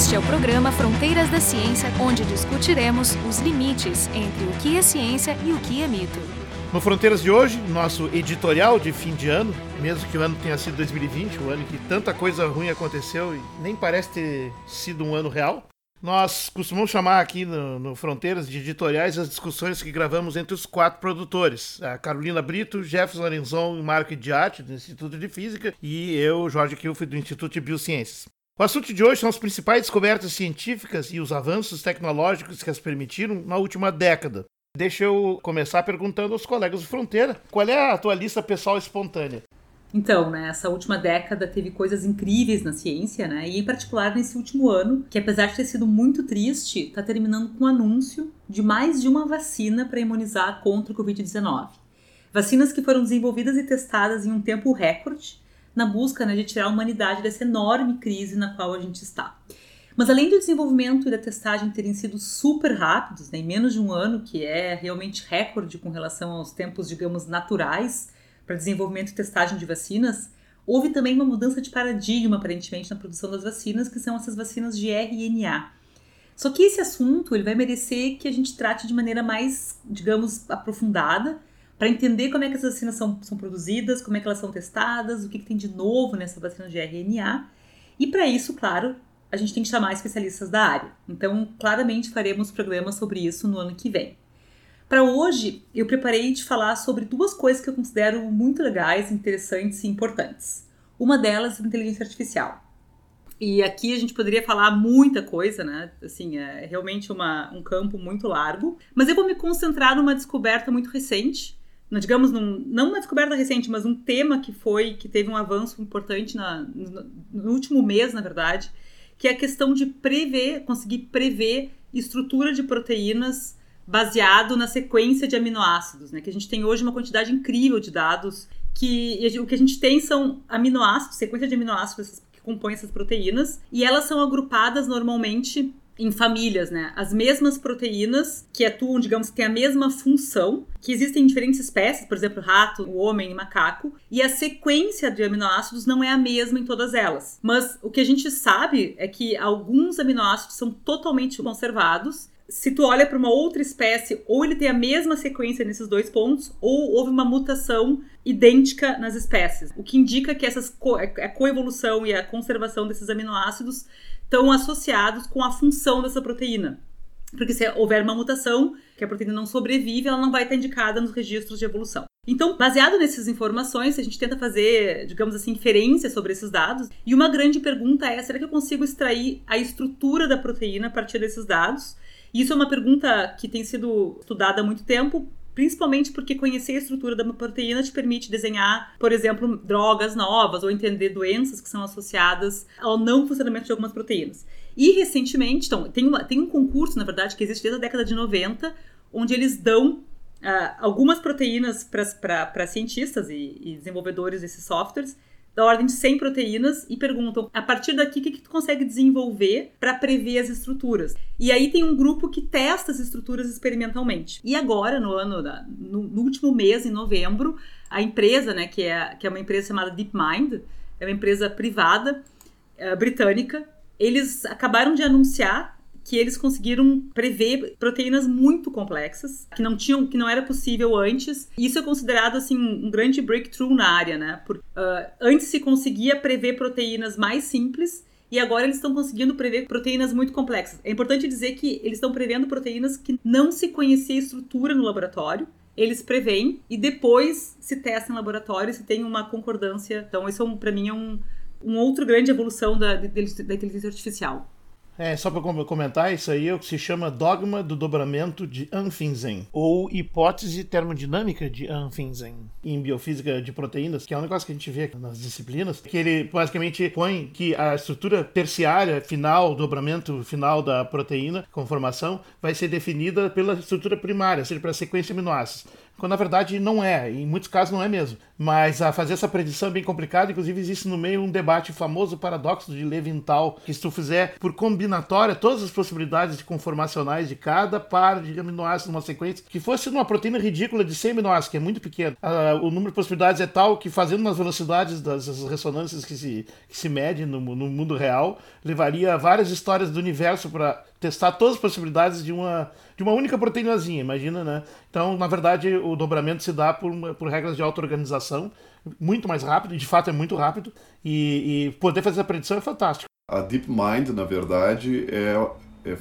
Este é o programa Fronteiras da Ciência, onde discutiremos os limites entre o que é ciência e o que é mito. No Fronteiras de hoje, nosso editorial de fim de ano, mesmo que o ano tenha sido 2020, o um ano que tanta coisa ruim aconteceu e nem parece ter sido um ano real, nós costumamos chamar aqui no, no, Fronteiras de editoriais as discussões que gravamos entre os quatro produtores: a Carolina Brito, Jefferson Lorenzon e Marco Diatti, do Instituto de Física, e eu, Jorge Kilf, do Instituto de Biociências. O assunto de hoje são as principais descobertas científicas e os avanços tecnológicos que as permitiram na última década. Deixa eu começar perguntando aos colegas do Fronteira qual é a tua lista pessoal espontânea. Então, né, essa última década teve coisas incríveis na ciência, né? E em particular nesse último ano, que apesar de ter sido muito triste, está terminando com o anúncio de mais de uma vacina para imunizar contra o Covid-19. Vacinas que foram desenvolvidas e testadas em um tempo recorde, na busca né, de tirar a humanidade dessa enorme crise na qual a gente está. Mas além do desenvolvimento e da testagem terem sido super rápidos, né, em menos de um ano, que é realmente recorde com relação aos tempos, digamos, naturais, para desenvolvimento e testagem de vacinas, houve também uma mudança de paradigma, aparentemente, na produção das vacinas, que são essas vacinas de RNA. Só que esse assunto ele vai merecer que a gente trate de maneira mais, digamos, aprofundada, para entender como é que essas vacinas são, são produzidas, como é que elas são testadas, o que, que tem de novo nessa vacina de RNA. E para isso, claro, a gente tem que chamar especialistas da área. Então, claramente faremos programas sobre isso no ano que vem. Para hoje, eu preparei de falar sobre duas coisas que eu considero muito legais, interessantes e importantes. Uma delas é a inteligência artificial. E aqui a gente poderia falar muita coisa, né? Assim, é realmente uma, um campo muito largo. Mas eu vou me concentrar numa descoberta muito recente, digamos, num, não uma descoberta recente, mas um tema que foi, que teve um avanço importante na, no, no último mês, na verdade, que é a questão de prever, conseguir prever estrutura de proteínas baseado na sequência de aminoácidos, né? Que a gente tem hoje uma quantidade incrível de dados que o que a gente tem são aminoácidos, sequência de aminoácidos que compõem essas proteínas, e elas são agrupadas normalmente em famílias, né? As mesmas proteínas que atuam, digamos, que têm a mesma função, que existem em diferentes espécies, por exemplo, rato, o homem e macaco, e a sequência de aminoácidos não é a mesma em todas elas. Mas o que a gente sabe é que alguns aminoácidos são totalmente conservados se tu olha para uma outra espécie, ou ele tem a mesma sequência nesses dois pontos, ou houve uma mutação idêntica nas espécies, o que indica que essas co a coevolução e a conservação desses aminoácidos estão associados com a função dessa proteína. Porque se houver uma mutação, que a proteína não sobrevive, ela não vai estar indicada nos registros de evolução. Então, baseado nessas informações, a gente tenta fazer, digamos assim, inferência sobre esses dados. E uma grande pergunta é: será que eu consigo extrair a estrutura da proteína a partir desses dados? Isso é uma pergunta que tem sido estudada há muito tempo, principalmente porque conhecer a estrutura da proteína te permite desenhar, por exemplo, drogas novas ou entender doenças que são associadas ao não funcionamento de algumas proteínas. E recentemente, então, tem, uma, tem um concurso, na verdade, que existe desde a década de 90, onde eles dão Uh, algumas proteínas para cientistas e, e, desenvolvedores desses softwares da ordem de 100 proteínas e perguntam a partir daqui o que, que tu consegue desenvolver para prever as estruturas. E aí tem um grupo que testa as estruturas experimentalmente. E agora, no ano da, no, no último mês, em novembro, a empresa, né, que é, que é uma empresa chamada DeepMind, é uma empresa privada é, britânica, eles acabaram de anunciar que eles conseguiram prever proteínas muito complexas que não tinham, que não era possível antes. Isso é considerado assim um grande breakthrough na área, né? Por, uh, antes se conseguia prever proteínas mais simples e agora eles estão conseguindo prever proteínas muito complexas. É importante dizer que eles estão prevendo proteínas que não se conhecia estrutura no laboratório. Eles preveem e depois se testa em laboratório se tem uma concordância. Então, isso é um, para mim é um, um outro grande evolução da, da inteligência artificial. É, só para comentar, isso aí é o que se chama dogma do dobramento de Anfinsen, ou hipótese termodinâmica de Anfinsen, em biofísica de proteínas, que é um negócio que a gente vê nas disciplinas, que ele basicamente põe que a estrutura terciária final, dobramento final da proteína, conformação, vai ser definida pela estrutura primária, ou seja, pela sequência de aminoácidos. Quando na verdade não é. Em muitos casos não é mesmo. Mas a fazer essa predição é bem complicado. Inclusive, existe no meio um debate famoso, paradoxo de Levinthal, que se tu fizer por combinatória todas as possibilidades de conformacionais de cada par de aminoácidos numa sequência, que fosse numa proteína ridícula de 100 aminoácidos, que é muito pequeno, uh, o número de possibilidades é tal que, fazendo nas velocidades das ressonâncias que se, que se mede no, no mundo real, levaria várias histórias do universo para testar todas as possibilidades de uma, de uma única proteínazinha, imagina, né? Então, na verdade, o dobramento se dá por, por regras de auto-organização, muito mais rápido, de fato é muito rápido, e, e poder fazer essa predição é fantástico. A DeepMind, na verdade, é,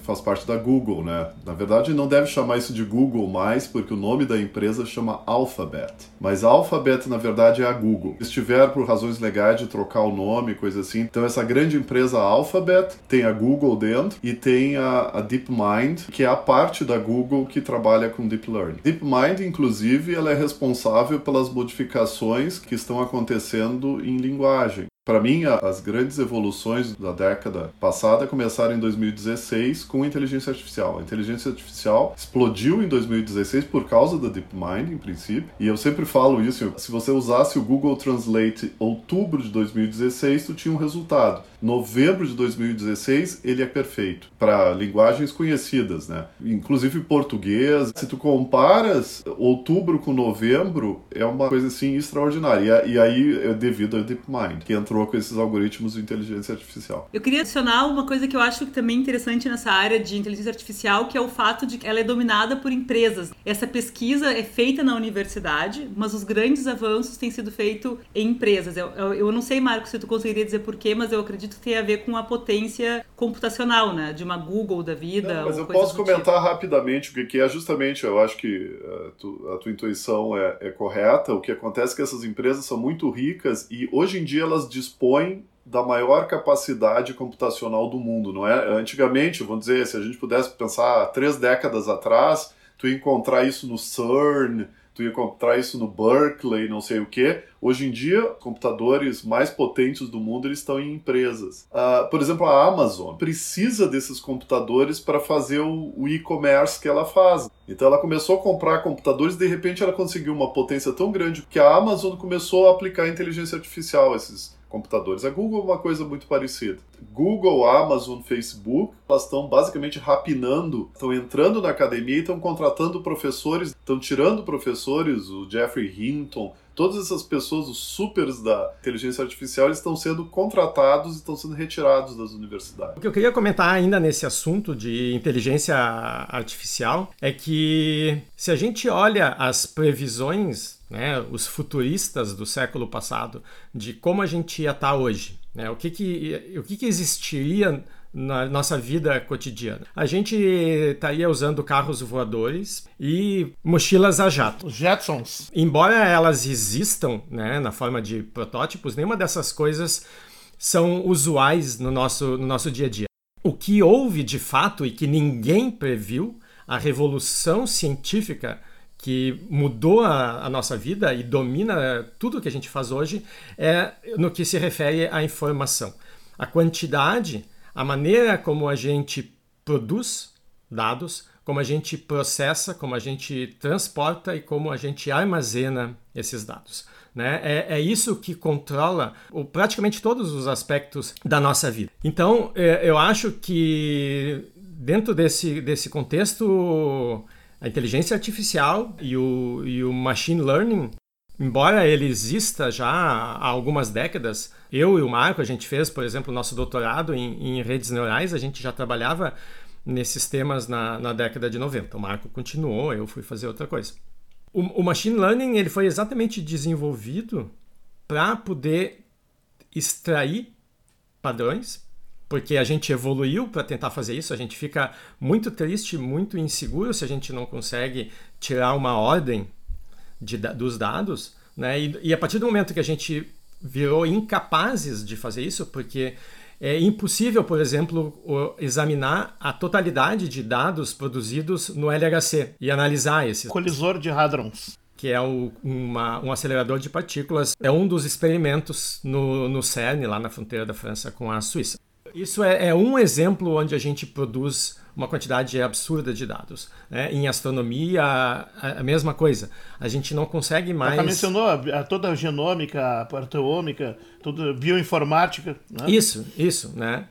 faz parte da Google, né? Na verdade, não deve chamar isso de Google mais, porque o nome da empresa chama Alphabet. Mas Alphabet, na verdade, é a Google. Se tiver por razões legais de trocar o nome, coisa assim. Então, essa grande empresa Alphabet tem a Google dentro e tem a, a DeepMind, que é a parte da Google que trabalha com Deep Learning. DeepMind, inclusive, ela é responsável pelas modificações que estão acontecendo em linguagem. Para mim, as grandes evoluções da década passada começaram em 2016 com inteligência artificial. A inteligência artificial explodiu em 2016 por causa da DeepMind, em princípio. E eu sempre falo isso, se você usasse o Google Translate outubro de 2016, tu tinha um resultado. Novembro de 2016, ele é perfeito para linguagens conhecidas, né? Inclusive português. Se tu comparas outubro com novembro, é uma coisa assim extraordinária. E aí é devido ao DeepMind, que entrou com esses algoritmos de inteligência artificial. Eu queria adicionar uma coisa que eu acho também interessante nessa área de inteligência artificial, que é o fato de que ela é dominada por empresas. Essa pesquisa é feita na universidade, mas os grandes avanços têm sido feitos em empresas. Eu, eu, eu não sei, Marco, se tu conseguiria dizer porquê, mas eu acredito que tem a ver com a potência computacional, né? De uma Google da vida. Não, mas eu posso comentar tipo. rapidamente o que é justamente, eu acho que a, eh, tu, a tua intuição é, é correta. O que acontece é que essas empresas são muito ricas e hoje em dia elas dispõem da maior capacidade computacional do mundo, não é? Antigamente, vamos dizer, se a gente pudesse pensar três décadas atrás, tu encontrar isso no CERN, tu ia encontrar isso no Berkeley, não sei o que. Hoje em dia, computadores mais potentes do mundo eles estão em empresas. Uh, por exemplo, a Amazon precisa desses computadores para fazer o, o e-commerce que ela faz. Então ela começou a comprar computadores e de repente ela conseguiu uma potência tão grande que a Amazon começou a aplicar inteligência artificial a esses computadores. A Google é uma coisa muito parecida. Google, Amazon, Facebook, elas estão basicamente rapinando, estão entrando na academia e estão contratando professores, estão tirando professores, o Jeffrey Hinton, todas essas pessoas, os supers da inteligência artificial, estão sendo contratados e estão sendo retirados das universidades. O que eu queria comentar ainda nesse assunto de inteligência artificial é que se a gente olha as previsões né, os futuristas do século passado, de como a gente ia estar hoje, né, o, que, que, o que, que existiria na nossa vida cotidiana. A gente estaria usando carros voadores e mochilas a jato. Os Jetsons. Embora elas existam né, na forma de protótipos, nenhuma dessas coisas são usuais no nosso, no nosso dia a dia. O que houve de fato e que ninguém previu, a revolução científica que mudou a, a, nossa vida e domina tudo que a gente faz hoje é no que se refere à informação. A quantidade, a maneira como a gente produz dados, como a gente processa, como a gente transporta e como a gente armazena esses dados. Né? É, é, isso que controla o, praticamente todos os aspectos da nossa vida. Então, é, eu acho que dentro desse, desse contexto a inteligência artificial e o, e o machine learning, embora ele exista já há algumas décadas, eu e o Marco, a gente fez, por exemplo, nosso doutorado em, em redes neurais, a gente já trabalhava nesses temas na, na década de 90. O Marco continuou, eu fui fazer outra coisa. O, o machine learning ele foi exatamente desenvolvido para poder extrair padrões porque a gente evoluiu para tentar fazer isso, a gente fica muito triste, muito inseguro se a gente não consegue tirar uma ordem de, dos dados, né? E, e a partir do momento que a gente virou incapazes de fazer isso, porque é impossível, por exemplo, examinar a totalidade de dados produzidos no LHC e analisar esses. Colisor de hadrons que é o, uma, um acelerador de partículas, é um dos experimentos no, no CERN, lá na fronteira da França com a Suíça Isso é, é um exemplo onde a gente produz uma quantidade absurda de dados. Né? Em astronomia, a, a, mesma coisa. A gente não consegue mais. Você mencionou a, a toda a genômica, a proteômica, toda a bioinformática. Né? Isso, isso, né?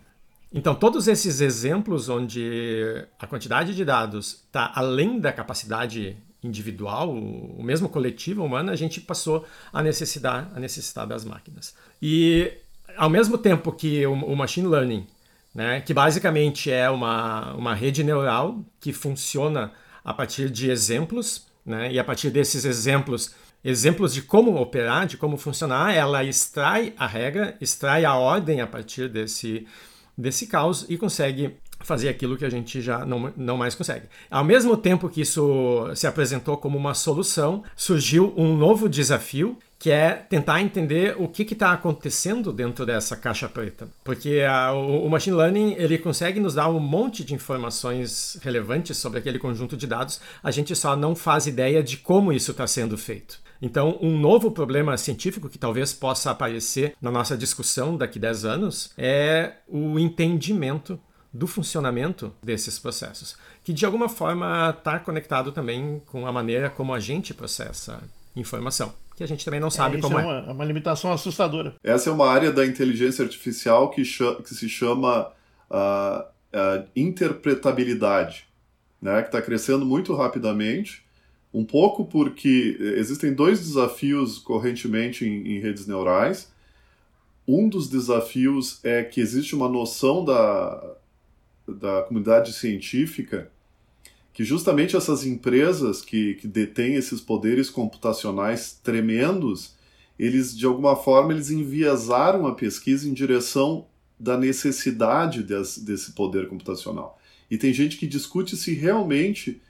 Então, todos esses exemplos onde a quantidade de dados está além da capacidade individual, o mesmo coletivo humano, a gente passou a necessitar, a necessitar das máquinas. E, ao mesmo tempo que o, o machine learning né, que basicamente é uma, uma rede neural que funciona a partir de exemplos, né, e a partir desses exemplos, exemplos de como operar, de como funcionar, ela extrai a regra, extrai a ordem a partir desse, desse caos e consegue fazer aquilo que a gente já não, não mais consegue. Ao mesmo tempo que isso se apresentou como uma solução, surgiu um novo desafio que é tentar entender o que está acontecendo dentro dessa caixa preta. Porque a, o, o, machine learning ele consegue nos dar um monte de informações relevantes sobre aquele conjunto de dados, a gente só não faz ideia de como isso está sendo feito. Então, um novo problema científico que talvez possa aparecer na nossa discussão daqui a 10 anos é o entendimento do funcionamento desses processos, que de alguma forma está conectado também com a maneira como a gente processa informação, que a gente também não sabe é, como é. Uma, é uma limitação assustadora. Essa é uma área da inteligência artificial que, que se chama uh, uh, interpretabilidade, né, que está crescendo muito rapidamente, um pouco porque existem dois desafios correntemente em, em redes neurais. Um dos desafios é que existe uma noção da, da comunidade científica que justamente essas empresas que, que detêm esses poderes computacionais tremendos, eles de alguma forma eles enviesaram a pesquisa em direção da necessidade desse, desse poder computacional. E tem gente que discute se realmente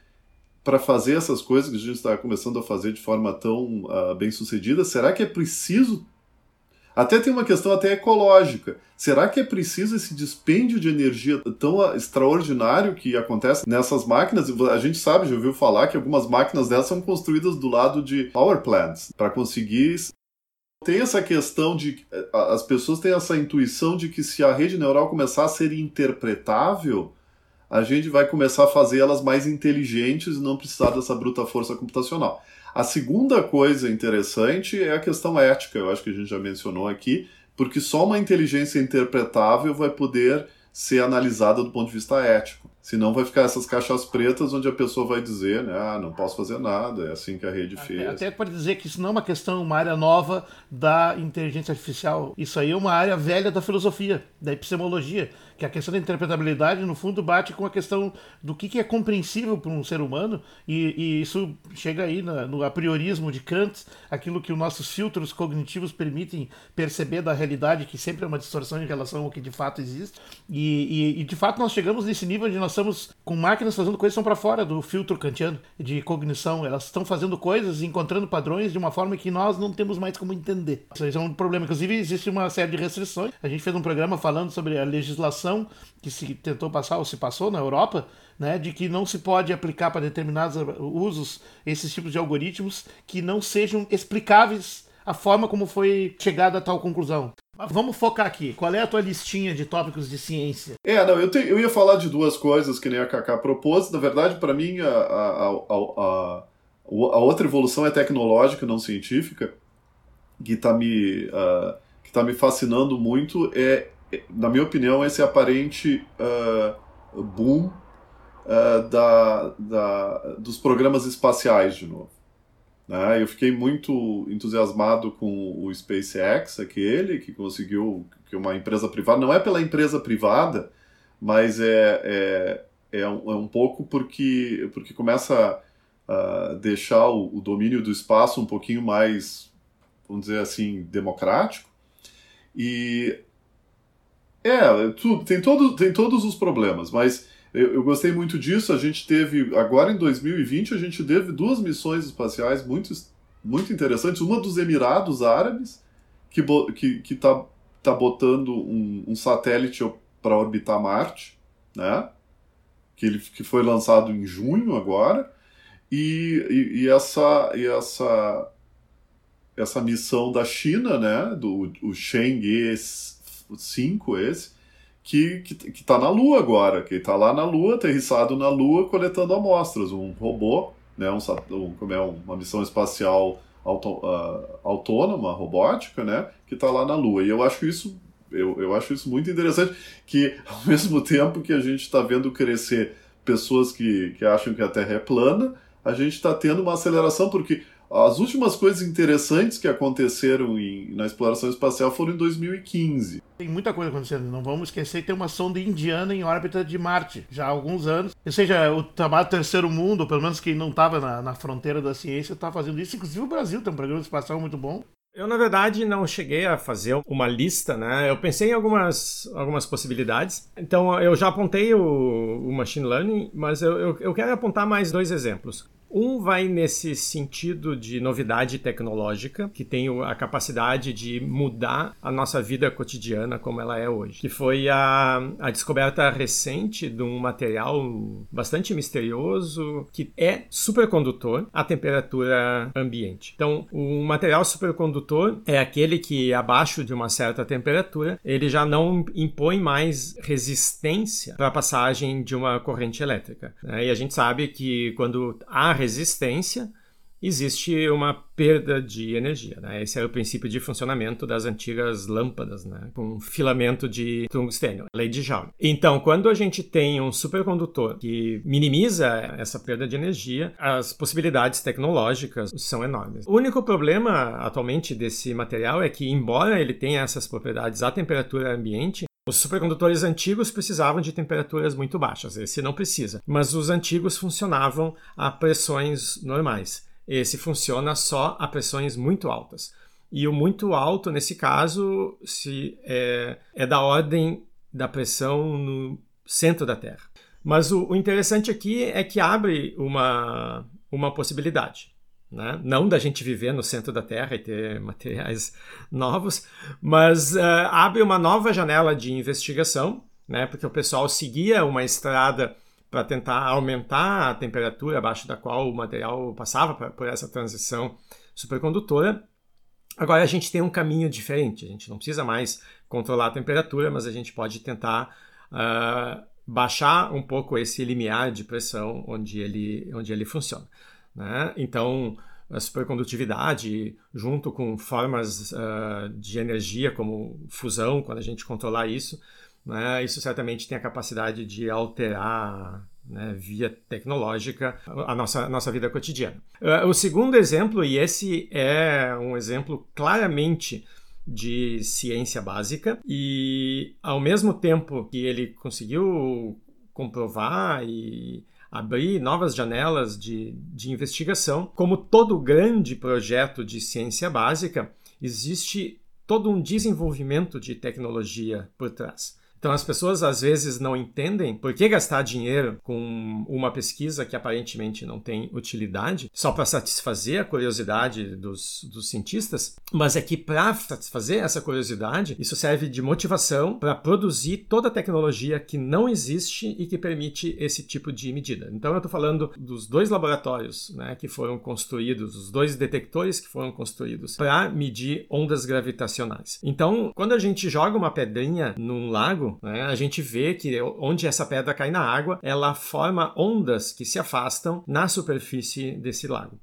para fazer essas coisas que a gente está começando a fazer de forma tão uh, bem sucedida, será que é preciso até tem uma questão até ecológica. Será que é preciso esse dispêndio de energia tão extraordinário que acontece nessas máquinas? A gente sabe, já ouviu falar que algumas máquinas dessas são construídas do lado de power plants para conseguir tem essa questão de as pessoas têm essa intuição de que se a rede neural começar a ser interpretável, a gente vai começar a fazer elas mais inteligentes e não precisar dessa bruta força computacional. A segunda coisa interessante é a questão ética, eu acho que a gente já mencionou aqui, porque só uma inteligência interpretável vai poder ser analisada do ponto de vista ético. Senão vai ficar essas caixas pretas onde a pessoa vai dizer, né, ah, não posso fazer nada, é assim que a rede fez. Até pode dizer que isso não é uma questão, uma área nova da inteligência artificial. Isso aí é uma área velha da filosofia, da epistemologia que a questão da interpretabilidade, no fundo, bate com a questão do que, que é compreensível para um ser humano, e, e isso chega aí na, no apriorismo de Kant, aquilo que os nossos filtros cognitivos permitem perceber da realidade, que sempre é uma distorção em relação ao que de fato existe, e, e, e de fato nós chegamos nesse nível onde nós estamos com máquinas fazendo coisas que estão para fora do filtro kantiano de cognição, elas estão fazendo coisas, encontrando padrões de uma forma que nós não temos mais como entender. Isso é um problema. Inclusive, existe uma série de restrições. A gente fez um programa falando sobre a legislação que se tentou passar ou se passou na Europa, né, de que não se pode aplicar para determinados usos esses tipos de algoritmos que não sejam explicáveis a forma como foi chegada a tal conclusão. Mas vamos focar aqui. Qual é a tua listinha de tópicos de ciência? É, não, eu, te, eu ia falar de duas coisas que nem a Kaká propôs. Na verdade, para mim, a, a, a, a, outra evolução é tecnológica, não científica, que está me, uh, que tá me fascinando muito é na minha opinião, esse aparente uh, boom uh, da, da, dos programas espaciais de novo. Né? Eu fiquei muito entusiasmado com o SpaceX, aquele que conseguiu que uma empresa privada, não é pela empresa privada, mas é, é, é, um, é um pouco porque, porque começa a deixar o, o domínio do espaço um pouquinho mais, vamos dizer assim, democrático. E é, tudo, tem, todo, tem todos os problemas, mas eu, eu, gostei muito disso. A gente teve, agora em 2020, a gente teve duas missões espaciais muito, muito interessantes. Uma dos Emirados Árabes, que está que, que tá, tá botando um, um satélite para orbitar Marte, né? Que, ele, que foi lançado em junho agora. E, e, e essa, e essa, essa missão da China, né? Do o Chang'e 5 esse, que está na Lua agora, que está lá na Lua, aterrissado na Lua, coletando amostras. Um robô, né, um, um, como é, uma missão espacial auto, uh, autônoma, robótica, né, que está lá na Lua. E eu acho isso eu, eu acho isso muito interessante, que ao mesmo tempo que a gente está vendo crescer pessoas que, que acham que a Terra é plana, a gente está tendo uma aceleração, porque as últimas coisas interessantes que aconteceram em, na exploração espacial foram em 2015. Tem muita coisa acontecendo. Não vamos esquecer que tem uma sonda indiana em órbita de Marte já há alguns anos. Ou seja, o chamado terceiro mundo, pelo menos quem não estava na, na, fronteira da ciência, está fazendo isso. Inclusive o Brasil tem um programa espacial muito bom. Eu, na verdade, não cheguei a fazer uma lista, né? Eu pensei em algumas, algumas possibilidades. Então, eu já apontei o, o machine learning, mas eu, eu, eu quero apontar mais dois exemplos. Um vai nesse sentido de novidade tecnológica, que tem a capacidade de mudar a nossa vida cotidiana como ela é hoje, que foi a, a descoberta recente de um material bastante misterioso que é supercondutor à temperatura ambiente. Então, o material supercondutor é aquele que abaixo de uma certa temperatura ele já não impõe mais resistência para a passagem de uma corrente elétrica. Né? E a gente sabe que quando há resistência, existe uma perda de energia. Né? Esse é o princípio de funcionamento das antigas lâmpadas, né? com filamento de tungstênio, lei de Joule. Então, quando a gente tem um supercondutor que minimiza essa perda de energia, as possibilidades tecnológicas são enormes. O único problema atualmente desse material é que, embora ele tenha essas propriedades à temperatura ambiente, os supercondutores antigos precisavam de temperaturas muito baixas, esse não precisa. Mas os antigos funcionavam a pressões normais. Esse funciona só a pressões muito altas. E o muito alto, nesse caso, se é, é da ordem da pressão no centro da Terra. Mas o, o interessante aqui é que abre uma, uma possibilidade. Né? Não da gente viver no centro da Terra e ter materiais novos, mas uh, abre uma nova janela de investigação, né? porque o pessoal seguia uma estrada para tentar aumentar a temperatura abaixo da qual o material passava pra, por essa transição supercondutora. Agora a gente tem um caminho diferente, a gente não precisa mais controlar a temperatura, mas a gente pode tentar uh, baixar um pouco esse limiar de pressão onde ele, onde ele funciona. Né? Então, supercondutividade, junto com formas uh, de energia como fusão, quando a gente controlar isso, né? isso certamente tem a capacidade de alterar né, via tecnológica a nossa, a nossa vida cotidiana. Uh, o segundo exemplo, e esse é um exemplo claramente de ciência básica, e ao mesmo tempo que ele conseguiu comprovar e abrir novas janelas de, de investigação. Como todo grande projeto de ciência básica, existe todo um desenvolvimento de tecnologia por trás. Então as pessoas às vezes não entendem por que gastar dinheiro com uma pesquisa que aparentemente não tem utilidade, só para satisfazer a curiosidade dos, dos cientistas, mas é que para satisfazer essa curiosidade, isso serve de motivação para produzir toda a tecnologia que não existe e que permite esse tipo de medida. Então eu estou falando dos dois laboratórios né, que foram construídos, os dois detectores que foram construídos para medir ondas gravitacionais. Então, quando a gente joga uma pedrinha num lago, né, a gente vê que onde essa pedra cai na água, ela forma ondas que se afastam na superfície desse lago.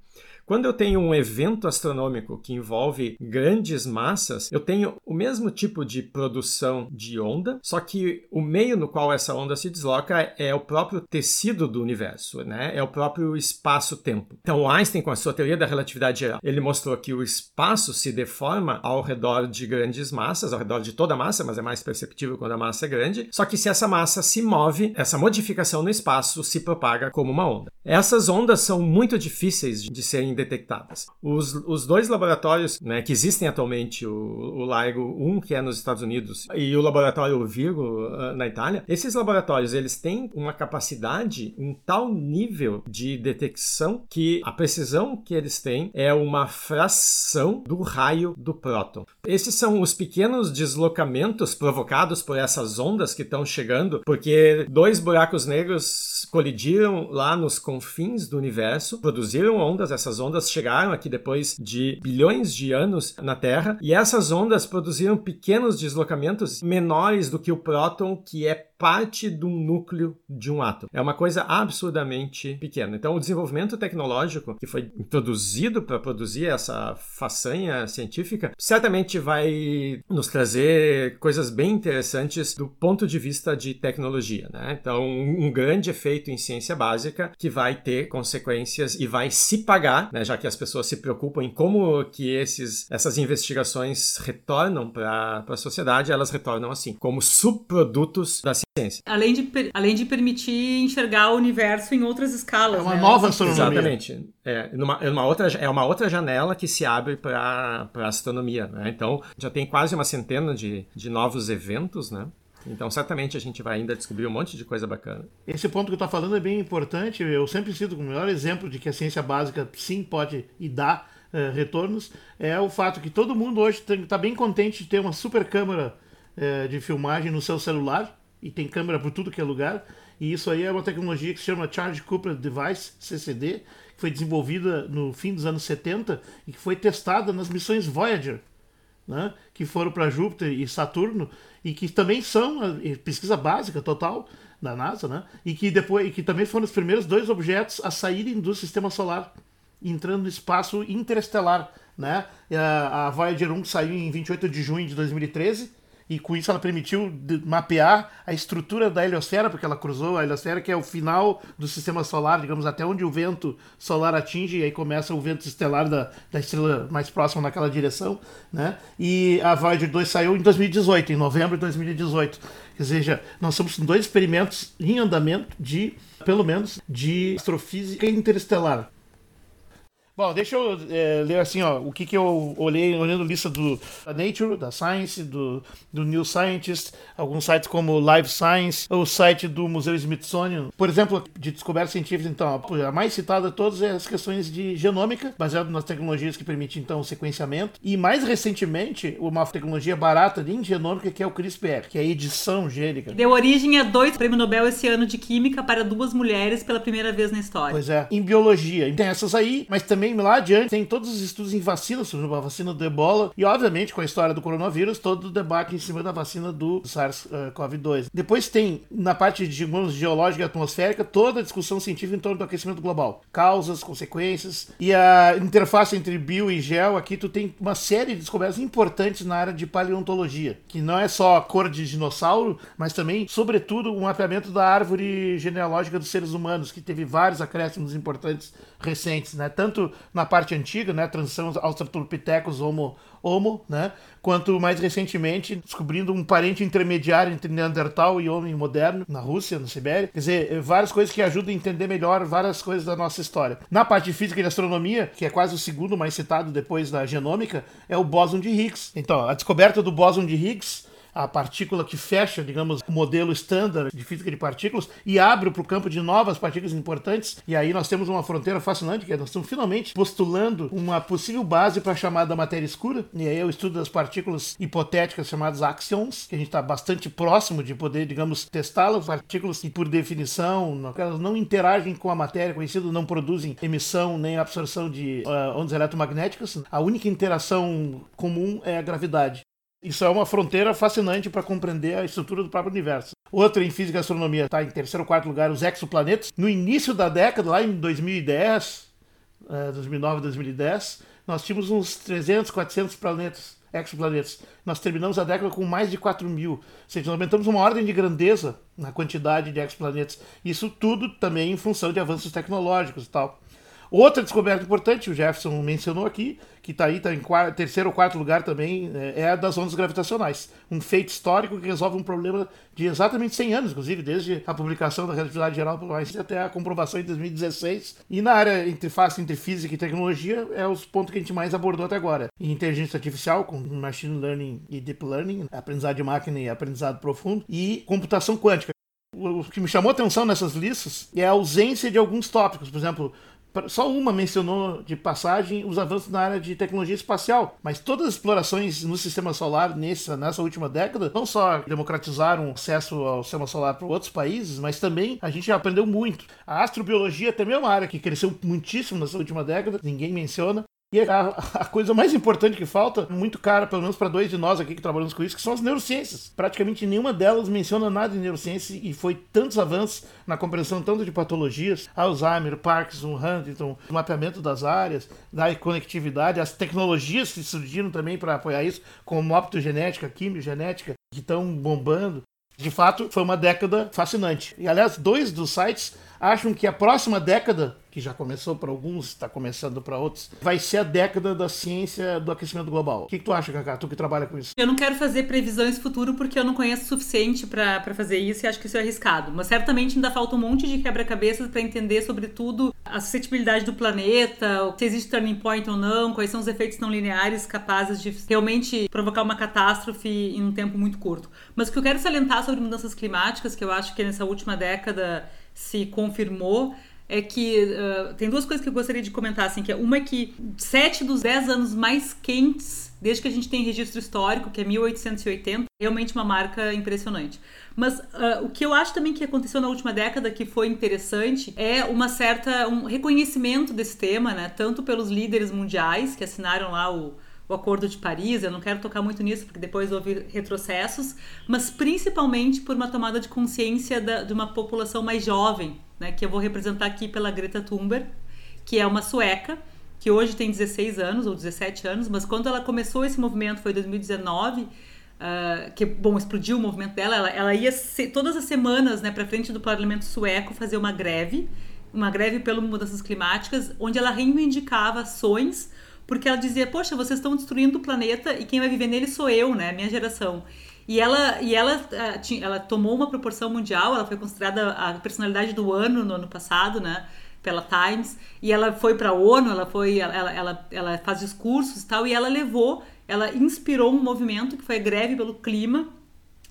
Quando eu tenho um evento astronômico que envolve grandes massas, eu tenho o mesmo tipo de produção de onda, só que o meio no qual essa onda se desloca é o próprio tecido do universo, né? É o próprio espaço-tempo. Então, Einstein, com a sua teoria da relatividade geral, ele mostrou que o espaço se deforma ao redor de grandes massas, ao redor de toda a massa, mas é mais perceptível quando a massa é grande. Só que se essa massa se move, essa modificação no espaço se propaga como uma onda. Essas ondas são muito difíceis de serem detectadas. Os, os dois laboratórios né, que existem atualmente, o, o LIGO 1, que é nos Estados Unidos, e o laboratório Virgo, uh, na Itália, esses laboratórios eles têm uma capacidade, um tal nível de detecção que a precisão que eles têm é uma fração do raio do próton. Esses são os pequenos deslocamentos provocados por essas ondas que estão chegando, porque dois buracos negros colidiram lá nos confins do universo, produziram ondas, essas ondas chegaram aqui depois de bilhões de anos na Terra, e essas ondas produziram pequenos deslocamentos menores do que o próton, que é parte do núcleo de um átomo. É uma coisa absurdamente pequena. Então, o desenvolvimento tecnológico que foi introduzido para produzir essa façanha científica certamente vai nos trazer coisas bem interessantes do ponto de vista de tecnologia. Né? Então, um grande efeito em ciência básica que vai ter consequências e vai se pagar, né? já que as pessoas se preocupam em como que esses, essas investigações retornam para a sociedade, elas retornam assim, como subprodutos da ciência. Além de, além de permitir enxergar o universo em outras escalas. É uma né? nova astronomia. Exatamente. É, numa, é uma outra, é uma outra janela que se abre para a astronomia. Né? Então, já tem quase uma centena de, de novos eventos, né? Então, certamente a gente vai ainda descobrir um monte de coisa bacana. Esse ponto que tu está falando é bem importante. Eu sempre cito como o melhor exemplo de que a ciência básica sim pode e dá uh, retornos. É o fato que todo mundo hoje está bem contente de ter uma super câmera uh, de filmagem no seu celular e tem câmera por tudo que é lugar. E isso aí é uma tecnologia que se chama Charge Coupled Device, CCD, que foi desenvolvida no fim dos anos 70 e que foi testada nas missões Voyager, né, que foram para Júpiter e Saturno e que também são pesquisa básica total da NASA, né, e que depois e que também foram os primeiros dois objetos a saírem do Sistema Solar, entrando no espaço interestelar, né? A Voyager 1 saiu em 28 de junho de 2013 e com isso ela permitiu mapear a estrutura da heliosfera, porque ela cruzou a heliosfera, que é o final do sistema solar, digamos, até onde o vento solar atinge, e aí começa o vento estelar da, da estrela mais próxima naquela direção, né? E a Voyager 2 saiu em 2018, em novembro de 2018. Quer seja, nós somos dois experimentos em andamento de, pelo menos, de astrofísica interestelar. Bom, deixa eu é, ler assim, ó, o que, que eu olhei olhando lista do, da Nature, da Science, do, do New Scientist, alguns sites como Live Science, o site do Museu Smithsonian. Por exemplo, de descoberta científica, então, a mais citada de todas é as questões de genômica, baseado nas tecnologias que permitem, então, o sequenciamento. E mais recentemente, uma tecnologia barata em genômica, que é o CRISPR, que é a edição gênica. Deu origem a dois prêmios Nobel esse ano de Química para duas mulheres pela primeira vez na história. Pois é, em biologia. Tem essas aí, mas também também lá adiante tem todos os estudos em vacinas, sobre a vacina do ebola e, obviamente, com a história do coronavírus, todo o debate em cima da vacina do SARS-CoV-2. Depois tem, na parte de digamos, geológica e atmosférica, toda a discussão científica em torno do aquecimento global. Causas, consequências e a interface entre bio e gel. Aqui tu tem uma série de descobertas importantes na área de paleontologia, que não é só a cor de dinossauro, mas também, sobretudo, o um mapeamento da árvore genealógica dos seres humanos, que teve vários acréscimos importantes recentes, né? Tanto na parte antiga, né, transição Australopithecus homo homo, né, quanto mais recentemente descobrindo um parente intermediário entre Neandertal e homem moderno na Rússia, na Sibéria. Quer dizer, várias coisas que ajudam a entender melhor várias coisas da nossa história. Na parte de física e astronomia, que é quase o segundo mais citado depois da genômica, é o bóson de Higgs. Então, a descoberta do bóson de Higgs a partícula que fecha, digamos, o modelo estándar de física de partículas e abre para o campo de novas partículas importantes. E aí nós temos uma fronteira fascinante, que é nós estamos finalmente postulando uma possível base para a chamada matéria escura. E aí é o estudo das partículas hipotéticas chamadas axions, que a gente está bastante próximo de poder, digamos, testá-las. Partículas que, por definição, elas não interagem com a matéria conhecida, não produzem emissão nem absorção de uh, ondas eletromagnéticas. A única interação comum é a gravidade. Isso é uma fronteira fascinante para compreender a estrutura do próprio universo. Outra em física e astronomia está em terceiro ou quarto lugar, os exoplanetas. No início da década, lá em 2010, 2009, 2010, nós tínhamos uns 300, 400 planetas, exoplanetas. Nós terminamos a década com mais de 4 mil. Ou seja, nós aumentamos uma ordem de grandeza na quantidade de exoplanetas. Isso tudo também em função de avanços tecnológicos e tal. Outra descoberta importante, o Jefferson mencionou aqui, que está aí, está em quarto, terceiro ou quarto lugar também, é, é a das ondas gravitacionais. Um feito histórico que resolve um problema de exatamente 100 anos, inclusive, desde a publicação da Relatividade Geral pelo Einstein até a comprovação em 2016. E na área interface entre física e tecnologia, é os pontos que a gente mais abordou até agora. Em inteligência artificial, com machine learning e deep learning, aprendizado de máquina e aprendizado profundo, e computação quântica. O que me chamou atenção nessas listas é a ausência de alguns tópicos, por exemplo, Só uma mencionou de passagem os avanços na área de tecnologia espacial, mas todas as explorações no sistema solar nessa, nessa última década não só democratizaram acesso ao sistema solar para outros países, mas também a gente aprendeu muito. A astrobiologia também é uma área que cresceu muitíssimo nessa última década, ninguém menciona. E a, a, coisa mais importante que falta, muito cara, pelo menos para dois de nós aqui que trabalhamos com isso, que são as neurociências. Praticamente nenhuma delas menciona nada de neurociência e foi tantos avanços na compreensão tanto de patologias, Alzheimer, Parkinson, Huntington, o mapeamento das áreas, da conectividade, as tecnologias que surgiram também para apoiar isso, como optogenética, quimiogenética, que estão bombando. De fato, foi uma década fascinante. E aliás, dois dos sites acham que a próxima década que já começou para alguns, está começando para outros, vai ser a década da ciência do aquecimento global. O que, que tu acha, Cacá? Tu que trabalha com isso? Eu não quero fazer previsões futuro porque eu não conheço o suficiente para fazer isso e acho que isso é arriscado. Mas certamente ainda falta um monte de quebra-cabeças para entender, sobretudo, a suscetibilidade do planeta, se existe turning point ou não, quais são os efeitos não lineares capazes de realmente provocar uma catástrofe em um tempo muito curto. Mas o que eu quero salientar sobre mudanças climáticas, que eu acho que nessa última década se confirmou, é que uh, tem duas coisas que eu gostaria de comentar, assim, que é uma é que sete dos dez anos mais quentes, desde que a gente tem registro histórico, que é 1880, realmente uma marca impressionante. Mas uh, o que eu acho também que aconteceu na última década que foi interessante é uma certa um reconhecimento desse tema, né? Tanto pelos líderes mundiais que assinaram lá o o Acordo de Paris, eu não quero tocar muito nisso porque depois houve retrocessos, mas principalmente por uma tomada de consciência da, de uma população mais jovem, né, que eu vou representar aqui pela Greta Thunberg, que é uma sueca, que hoje tem 16 anos ou 17 anos, mas quando ela começou esse movimento foi em 2019, uh, que bom explodiu o movimento dela. Ela, ela ia ser, todas as semanas, né, para frente do Parlamento sueco fazer uma greve, uma greve pelas mudanças climáticas, onde ela reivindicava ações porque ela dizia: Poxa, vocês estão destruindo o planeta e quem vai viver nele sou eu, né? Minha geração. E ela, e ela, uh, ela tomou uma proporção mundial, ela foi considerada a personalidade do ano no ano passado, né? Pela Times. E ela foi para a ONU, ela, foi, ela, ela, ela faz discursos e tal, e ela levou, ela inspirou um movimento que foi a greve pelo clima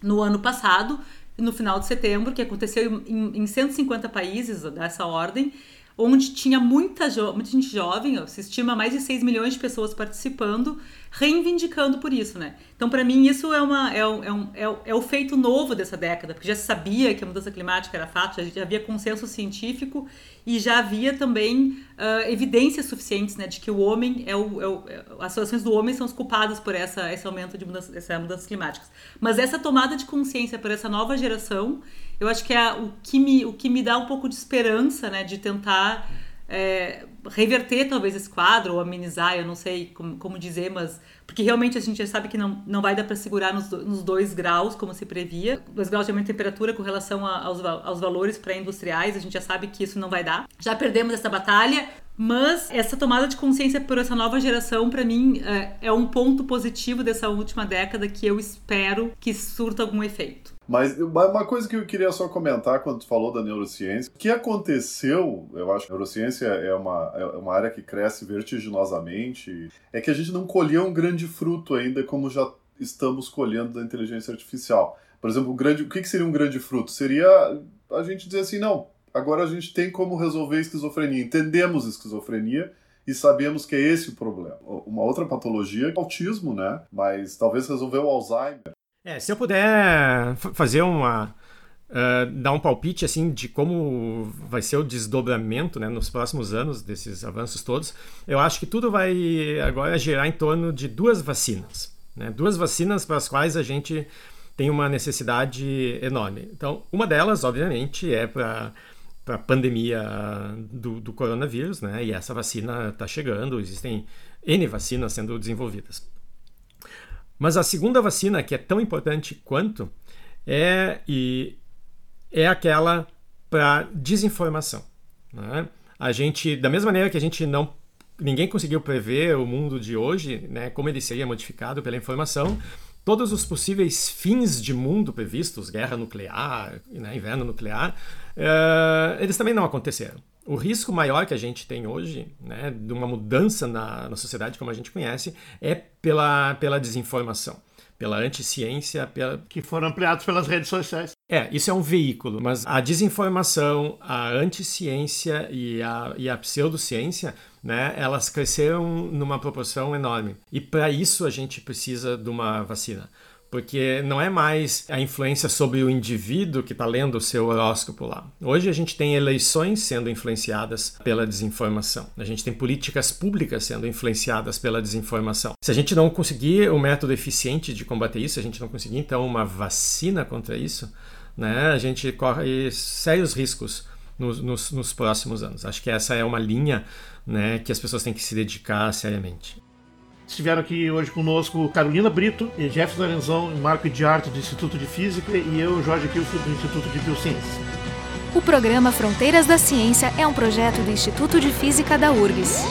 no ano passado, no final de setembro, que aconteceu em, em 150 países dessa ordem onde tinha muita, muita gente jovem, se estima mais de 6 milhões de pessoas participando, reivindicando por isso, né? Então, para mim, isso é, uma, é, um, é, um, é, é, o feito novo dessa década, porque já se sabia que a mudança climática era fato, já, já havia consenso científico e já havia também uh, evidências suficientes né, de que o homem é o, é o, é, as ações do homem são as culpadas por essa, esse aumento de mudança, essa mudanças climáticas. Mas essa tomada de consciência por essa nova geração, eu acho que é o que me, o que me dá um pouco de esperança, né, de tentar é, reverter talvez esse quadro ou amenizar, eu não sei como, como, dizer, mas porque realmente a gente já sabe que não, não vai dar para segurar nos, nos dois graus como se previa, dois graus de aumento de temperatura com relação a, aos, aos valores pré-industriais, a gente já sabe que isso não vai dar. Já perdemos essa batalha, mas essa tomada de consciência por essa nova geração, para mim, é, é um ponto positivo dessa última década que eu espero que surta algum efeito. Mas uma coisa que eu queria só comentar quando tu falou da neurociência, o que aconteceu, eu acho que a neurociência é uma, é uma área que cresce vertiginosamente, é que a gente não colheu um grande fruto ainda como já estamos colhendo da inteligência artificial. Por exemplo, o, grande, o que seria um grande fruto? Seria a gente dizer assim, não, agora a gente tem como resolver esquizofrenia, entendemos esquizofrenia, e sabemos que é esse o problema. Uma outra patologia é o autismo, né? Mas talvez resolver o Alzheimer. É, se eu puder fazer uma. Uh, dar um palpite assim de como vai ser o desdobramento né, nos próximos anos desses avanços todos, eu acho que tudo vai agora girar em torno de duas vacinas. Né? Duas vacinas para as quais a gente tem uma necessidade enorme. Então, uma delas, obviamente, é para para a pandemia do, do, coronavírus, né? E essa vacina está chegando, existem N vacinas sendo desenvolvidas. Mas a segunda vacina, que é tão importante quanto, é, e, é aquela para desinformação. Né? A gente, da mesma maneira que a gente não ninguém conseguiu prever o mundo de hoje, né, como ele seria modificado pela informação, todos os possíveis fins de mundo previstos, guerra nuclear, né, inverno nuclear, uh, eles também não aconteceram. O risco maior que a gente tem hoje, né, de uma mudança na, na sociedade como a gente conhece, é pela, pela desinformação. pela anticiência, pela... que foram ampliados pelas redes sociais. É, isso é um veículo, mas a desinformação, a anticiência e a, e a pseudociência, né, elas cresceram numa proporção enorme. E para isso a gente precisa de uma vacina porque não é mais a influência sobre o indivíduo que está lendo o seu horóscopo lá. Hoje a gente tem eleições sendo influenciadas pela desinformação, a gente tem políticas públicas sendo influenciadas pela desinformação. Se a gente não conseguir um método eficiente de combater isso, se a gente não conseguir então uma vacina contra isso, né, a gente corre sérios riscos nos, nos, nos próximos anos. Acho que essa é uma linha né, que as pessoas têm que se dedicar seriamente. Estiveram aqui hoje conosco Carolina Brito, Jefferson Lorenzão, Marco de Arte do Instituto de Física e eu, Jorge Kilfield, do Instituto de Biociências. O programa Fronteiras da Ciência é um projeto do Instituto de Física da URGS.